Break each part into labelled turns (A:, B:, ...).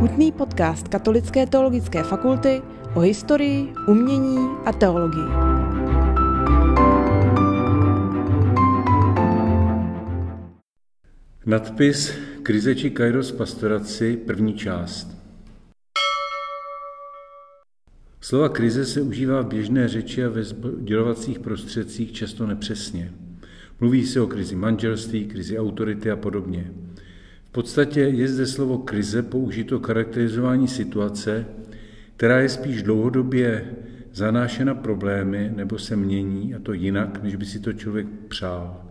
A: Hutný podcast Katolické teologické fakulty o historii, umění a teologii.
B: Nadpis Krize či Kairos pastoraci, první část. Slova krize se užívá v běžné řeči a ve sdělovacích prostředcích často nepřesně. Mluví se o krizi manželství, krizi autority a podobně. V podstatě je zde slovo krize použito charakterizování situace, která je spíš dlouhodobě zanášena problémy nebo se mění, a to jinak, než by si to člověk přál.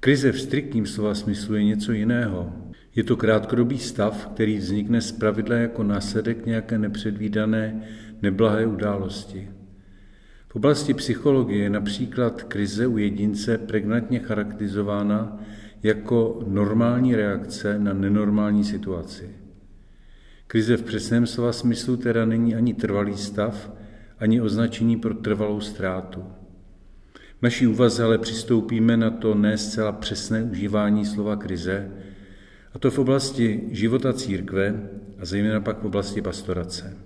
B: Krize v striktním slova smyslu je něco jiného. Je to krátkodobý stav, který vznikne z pravidla jako následek nějaké nepředvídané, neblahé události. V oblasti psychologie je například krize u jedince pregnantně charakterizována jako normální reakce na nenormální situaci. Krize v přesném slova smyslu teda není ani trvalý stav, ani označení pro trvalou ztrátu. V naší úvaze ale přistoupíme na to ne zcela přesné užívání slova krize, a to v oblasti života církve a zejména pak v oblasti pastorace.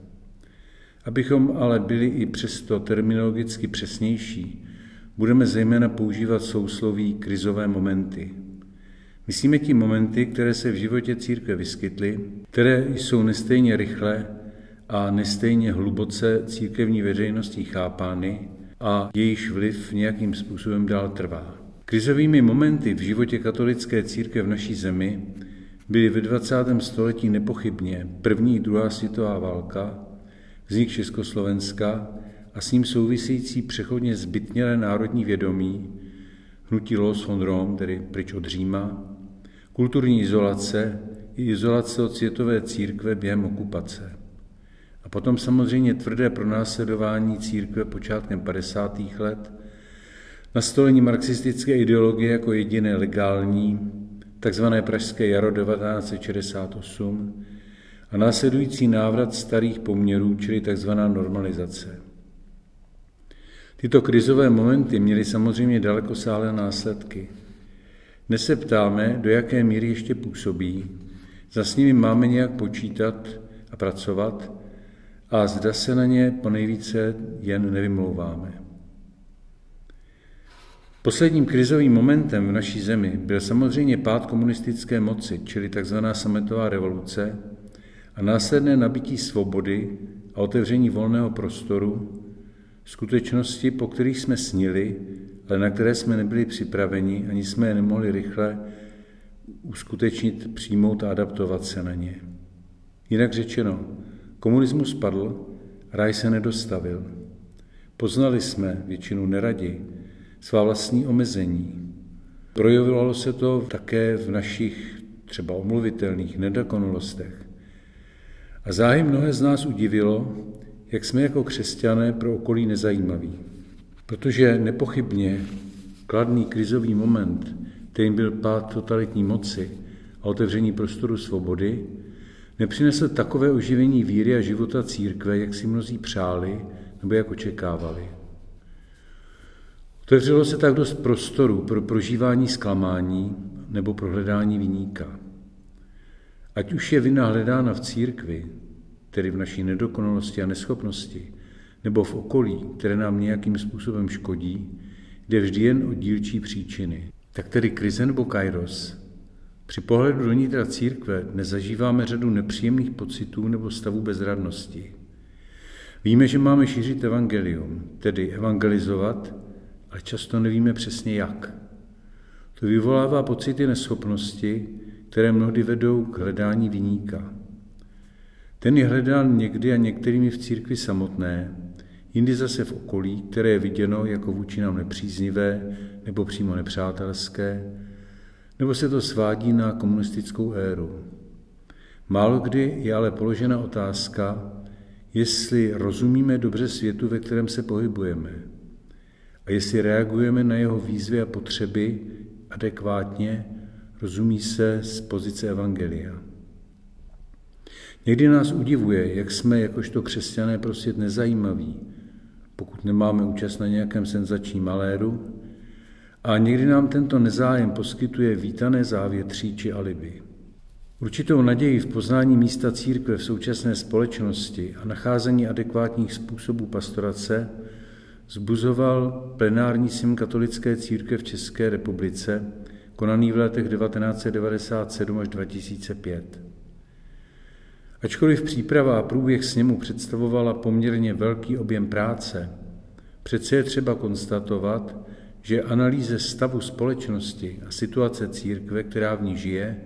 B: Abychom ale byli i přesto terminologicky přesnější, budeme zejména používat sousloví krizové momenty. Myslíme tím momenty, které se v životě církve vyskytly, které jsou nestejně rychle a nestejně hluboce církevní veřejností chápány a jejíž vliv nějakým způsobem dál trvá. Krizovými momenty v životě katolické církve v naší zemi byly ve 20. století nepochybně první druhá světová válka, vznik Československa a s ním související přechodně zbytnělé národní vědomí, hnutí Los von Rom, tedy pryč od Říma, kulturní izolace i izolace od světové církve během okupace. A potom samozřejmě tvrdé pronásledování církve počátkem 50. let, nastolení marxistické ideologie jako jediné legální, takzvané Pražské jaro 1968 a následující návrat starých poměrů, čili takzvaná normalizace. Tyto krizové momenty měly samozřejmě dalekosáhlé následky. Dnes se ptáme, do jaké míry ještě působí, za s nimi máme nějak počítat a pracovat a zda se na ně ponejvíce jen nevymlouváme. Posledním krizovým momentem v naší zemi byl samozřejmě pád komunistické moci, čili tzv. sametová revoluce a následné nabití svobody a otevření volného prostoru, skutečnosti, po kterých jsme snili, ale na které jsme nebyli připraveni, ani jsme je nemohli rychle uskutečnit, přijmout a adaptovat se na ně. Jinak řečeno, komunismus padl, ráj se nedostavil. Poznali jsme, většinu neradi, svá vlastní omezení. Projevovalo se to také v našich třeba omluvitelných nedokonalostech. A záhy mnohé z nás udivilo, jak jsme jako křesťané pro okolí nezajímaví. Protože nepochybně kladný krizový moment, kterým byl pád totalitní moci a otevření prostoru svobody, nepřinesl takové oživení víry a života církve, jak si mnozí přáli nebo jak očekávali. Otevřelo se tak dost prostoru pro prožívání zklamání nebo pro hledání vyníka. Ať už je vina hledána v církvi, tedy v naší nedokonalosti a neschopnosti, nebo v okolí, které nám nějakým způsobem škodí, jde vždy jen o dílčí příčiny. Tak tedy krize nebo kairos. Při pohledu do nitra církve nezažíváme řadu nepříjemných pocitů nebo stavů bezradnosti. Víme, že máme šířit evangelium, tedy evangelizovat, ale často nevíme přesně jak. To vyvolává pocity neschopnosti, které mnohdy vedou k hledání vyníka. Ten je hledán někdy a některými v církvi samotné, jindy zase v okolí, které je viděno jako vůči nám nepříznivé nebo přímo nepřátelské, nebo se to svádí na komunistickou éru. Málo kdy je ale položena otázka, jestli rozumíme dobře světu, ve kterém se pohybujeme a jestli reagujeme na jeho výzvy a potřeby adekvátně, rozumí se z pozice Evangelia. Někdy nás udivuje, jak jsme jakožto křesťané prostě nezajímaví, pokud nemáme účast na nějakém senzačním maléru, a někdy nám tento nezájem poskytuje vítané závětří či alibi. Určitou naději v poznání místa církve v současné společnosti a nacházení adekvátních způsobů pastorace zbuzoval plenární sim katolické církve v České republice, konaný v letech 1997 až 2005. Ačkoliv příprava a průběh sněmu představovala poměrně velký objem práce, přece je třeba konstatovat, že analýze stavu společnosti a situace církve, která v ní žije,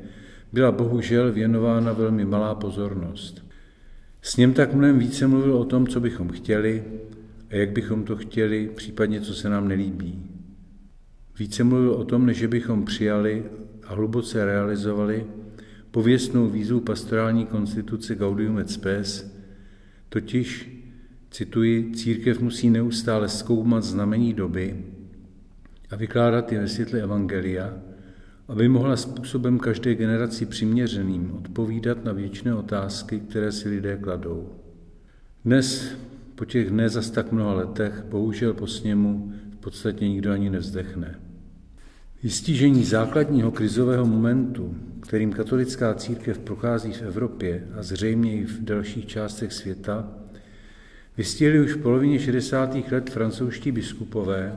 B: byla bohužel věnována velmi malá pozornost. S ním tak mnohem více mluvil o tom, co bychom chtěli a jak bychom to chtěli, případně co se nám nelíbí. Více mluvil o tom, než bychom přijali a hluboce realizovali pověstnou výzvu pastorální konstituce Gaudium et Spes, totiž, cituji, církev musí neustále zkoumat znamení doby a vykládat je ve světle Evangelia, aby mohla způsobem každé generaci přiměřeným odpovídat na věčné otázky, které si lidé kladou. Dnes, po těch ne zas tak mnoha letech, bohužel po sněmu v podstatě nikdo ani nevzdechne. Vystížení základního krizového momentu, kterým katolická církev prochází v Evropě a zřejmě i v dalších částech světa, vystihli už v polovině 60. let francouzští biskupové,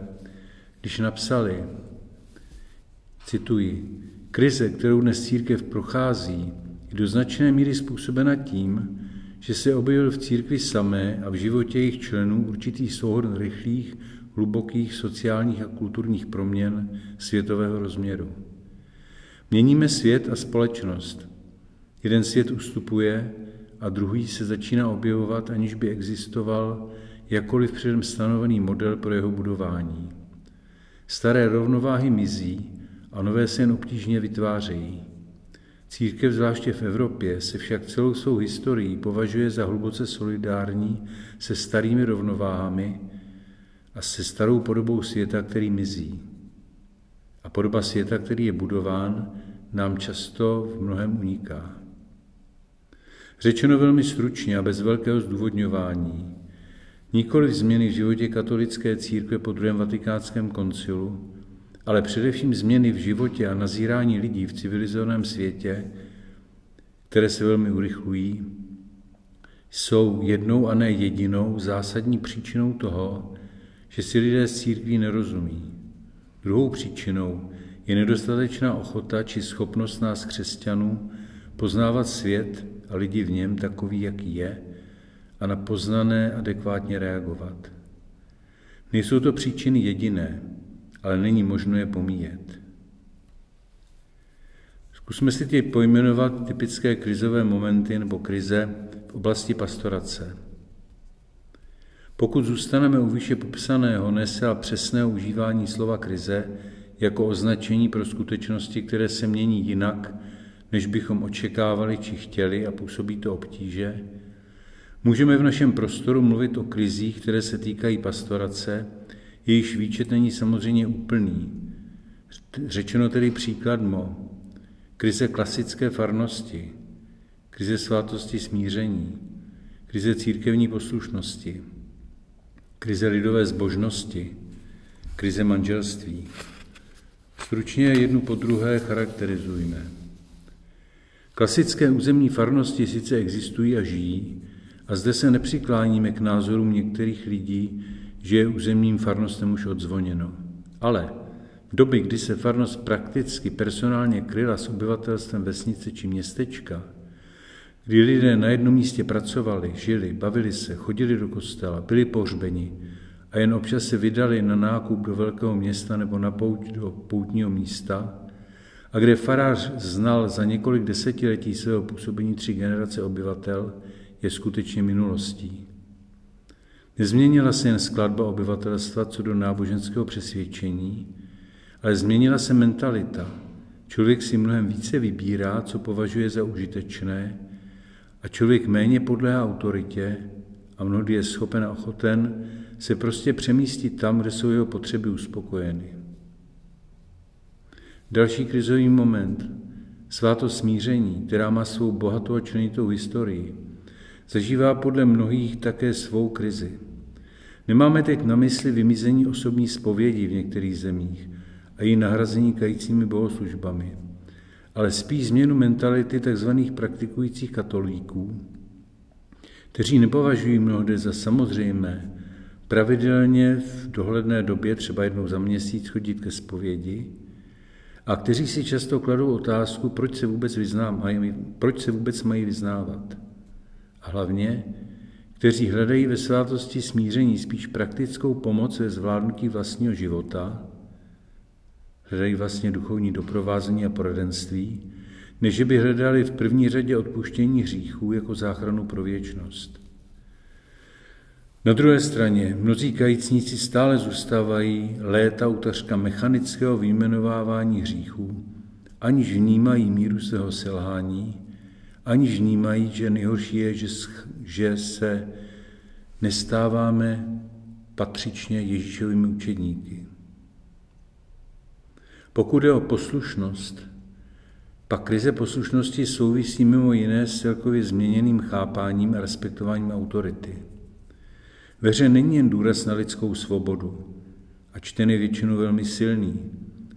B: když napsali, cituji, krize, kterou dnes církev prochází, je do značné míry způsobena tím, že se objevil v církvi samé a v životě jejich členů určitý souhrn rychlých, hlubokých sociálních a kulturních proměn světového rozměru. Měníme svět a společnost. Jeden svět ustupuje a druhý se začíná objevovat, aniž by existoval jakkoliv předem stanovený model pro jeho budování. Staré rovnováhy mizí a nové se jen obtížně vytvářejí. Církev, zvláště v Evropě, se však celou svou historií považuje za hluboce solidární se starými rovnováhami a se starou podobou světa, který mizí. A podoba světa, který je budován, nám často v mnohem uniká. Řečeno velmi stručně a bez velkého zdůvodňování, nikoli změny v životě katolické církve po druhém vatikánském koncilu, ale především změny v životě a nazírání lidí v civilizovaném světě, které se velmi urychlují, jsou jednou a ne jedinou zásadní příčinou toho, že si lidé z církví nerozumí. Druhou příčinou je nedostatečná ochota či schopnost nás křesťanů poznávat svět a lidi v něm takový, jaký je, a na poznané adekvátně reagovat. Nejsou to příčiny jediné, ale není možno je pomíjet. Zkusme si teď pojmenovat typické krizové momenty nebo krize v oblasti pastorace. Pokud zůstaneme u výše popsaného, nese a přesného užívání slova krize jako označení pro skutečnosti, které se mění jinak, než bychom očekávali či chtěli a působí to obtíže, můžeme v našem prostoru mluvit o krizích, které se týkají pastorace, jejíž výčet není samozřejmě úplný. Řečeno tedy příkladmo, krize klasické farnosti, krize svátosti smíření, krize církevní poslušnosti, krize lidové zbožnosti, krize manželství. Stručně jednu po druhé charakterizujme. Klasické územní farnosti sice existují a žijí, a zde se nepřikláníme k názorům některých lidí, že je územním farnostem už odzvoněno. Ale v době, kdy se farnost prakticky personálně kryla s obyvatelstvem vesnice či městečka, kdy lidé na jednom místě pracovali, žili, bavili se, chodili do kostela, byli pohřbeni a jen občas se vydali na nákup do velkého města nebo na pouť do poutního místa, a kde farář znal za několik desetiletí svého působení tři generace obyvatel, je skutečně minulostí. Nezměnila se jen skladba obyvatelstva co do náboženského přesvědčení, ale změnila se mentalita. Člověk si mnohem více vybírá, co považuje za užitečné, a člověk méně podléhá autoritě a mnohdy je schopen a ochoten se prostě přemístit tam, kde jsou jeho potřeby uspokojeny. Další krizový moment, svátost smíření, která má svou bohatou a členitou historii, zažívá podle mnohých také svou krizi. Nemáme teď na mysli vymizení osobní zpovědi v některých zemích a její nahrazení kajícími bohoslužbami, ale spíš změnu mentality tzv. praktikujících katolíků, kteří nepovažují mnohdy za samozřejmé pravidelně v dohledné době, třeba jednou za měsíc, chodit ke zpovědi a kteří si často kladou otázku, proč se vůbec, vyznám, proč se vůbec mají vyznávat. A hlavně, kteří hledají ve svátosti smíření spíš praktickou pomoc ve zvládnutí vlastního života, hledají vlastně duchovní doprovázení a poradenství, než by hledali v první řadě odpuštění hříchů jako záchranu pro věčnost. Na druhé straně mnozí kajícníci stále zůstávají léta utařka mechanického výjmenovávání hříchů, aniž vnímají míru svého selhání, aniž vnímají, že nejhorší je, že, že se nestáváme patřičně Ježíšovými učedníky. Pokud je o poslušnost, pak krize poslušnosti souvisí mimo jiné s celkově změněným chápáním a respektováním autority. Ve hře není jen důraz na lidskou svobodu, ač ten je většinou velmi silný,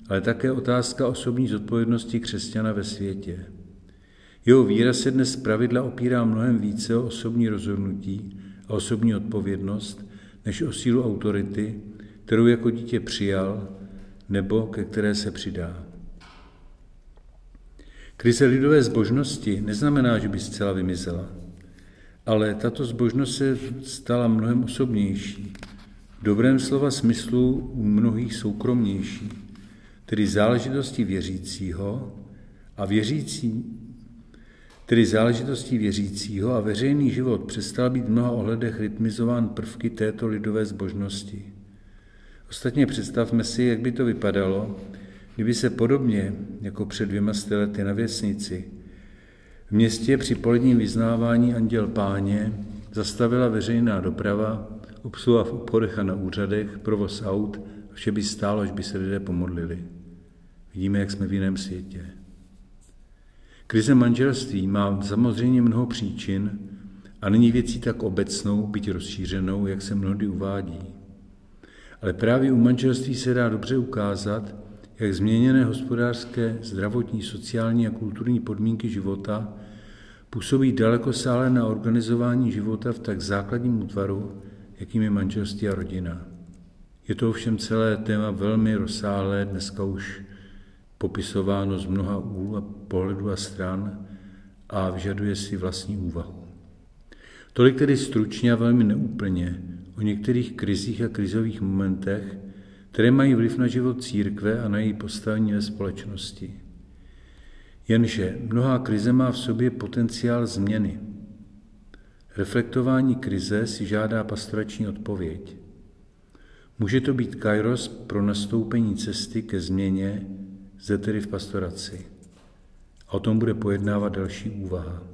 B: ale také otázka osobní zodpovědnosti křesťana ve světě. Jeho víra se dnes pravidla opírá mnohem více o osobní rozhodnutí a osobní odpovědnost, než o sílu autority, kterou jako dítě přijal nebo ke které se přidá. Krize lidové zbožnosti neznamená, že by zcela vymizela, ale tato zbožnost se stala mnohem osobnější, v dobrém slova smyslu u mnohých soukromnější, tedy záležitosti věřícího a věřící, tedy záležitostí věřícího a veřejný život přestal být v mnoha ohledech rytmizován prvky této lidové zbožnosti. Ostatně představme si, jak by to vypadalo, kdyby se podobně jako před dvěma lety na věsnici v městě při poledním vyznávání Anděl Páně zastavila veřejná doprava, obsluha v obchodech a na úřadech, provoz aut vše by stálo, až by se lidé pomodlili. Vidíme, jak jsme v jiném světě. Krize manželství má samozřejmě mnoho příčin a není věcí tak obecnou, byť rozšířenou, jak se mnohdy uvádí. Ale právě u manželství se dá dobře ukázat, jak změněné hospodářské, zdravotní, sociální a kulturní podmínky života působí daleko sále na organizování života v tak základním útvaru, jakým je manželství a rodina. Je to ovšem celé téma velmi rozsáhlé, dneska už popisováno z mnoha úhl a pohledů a stran a vyžaduje si vlastní úvahu. Tolik tedy stručně a velmi neúplně o některých krizích a krizových momentech, které mají vliv na život církve a na její postavení ve společnosti. Jenže mnohá krize má v sobě potenciál změny. Reflektování krize si žádá pastorační odpověď. Může to být kairos pro nastoupení cesty ke změně, zde tedy v pastoraci. A o tom bude pojednávat další úvaha.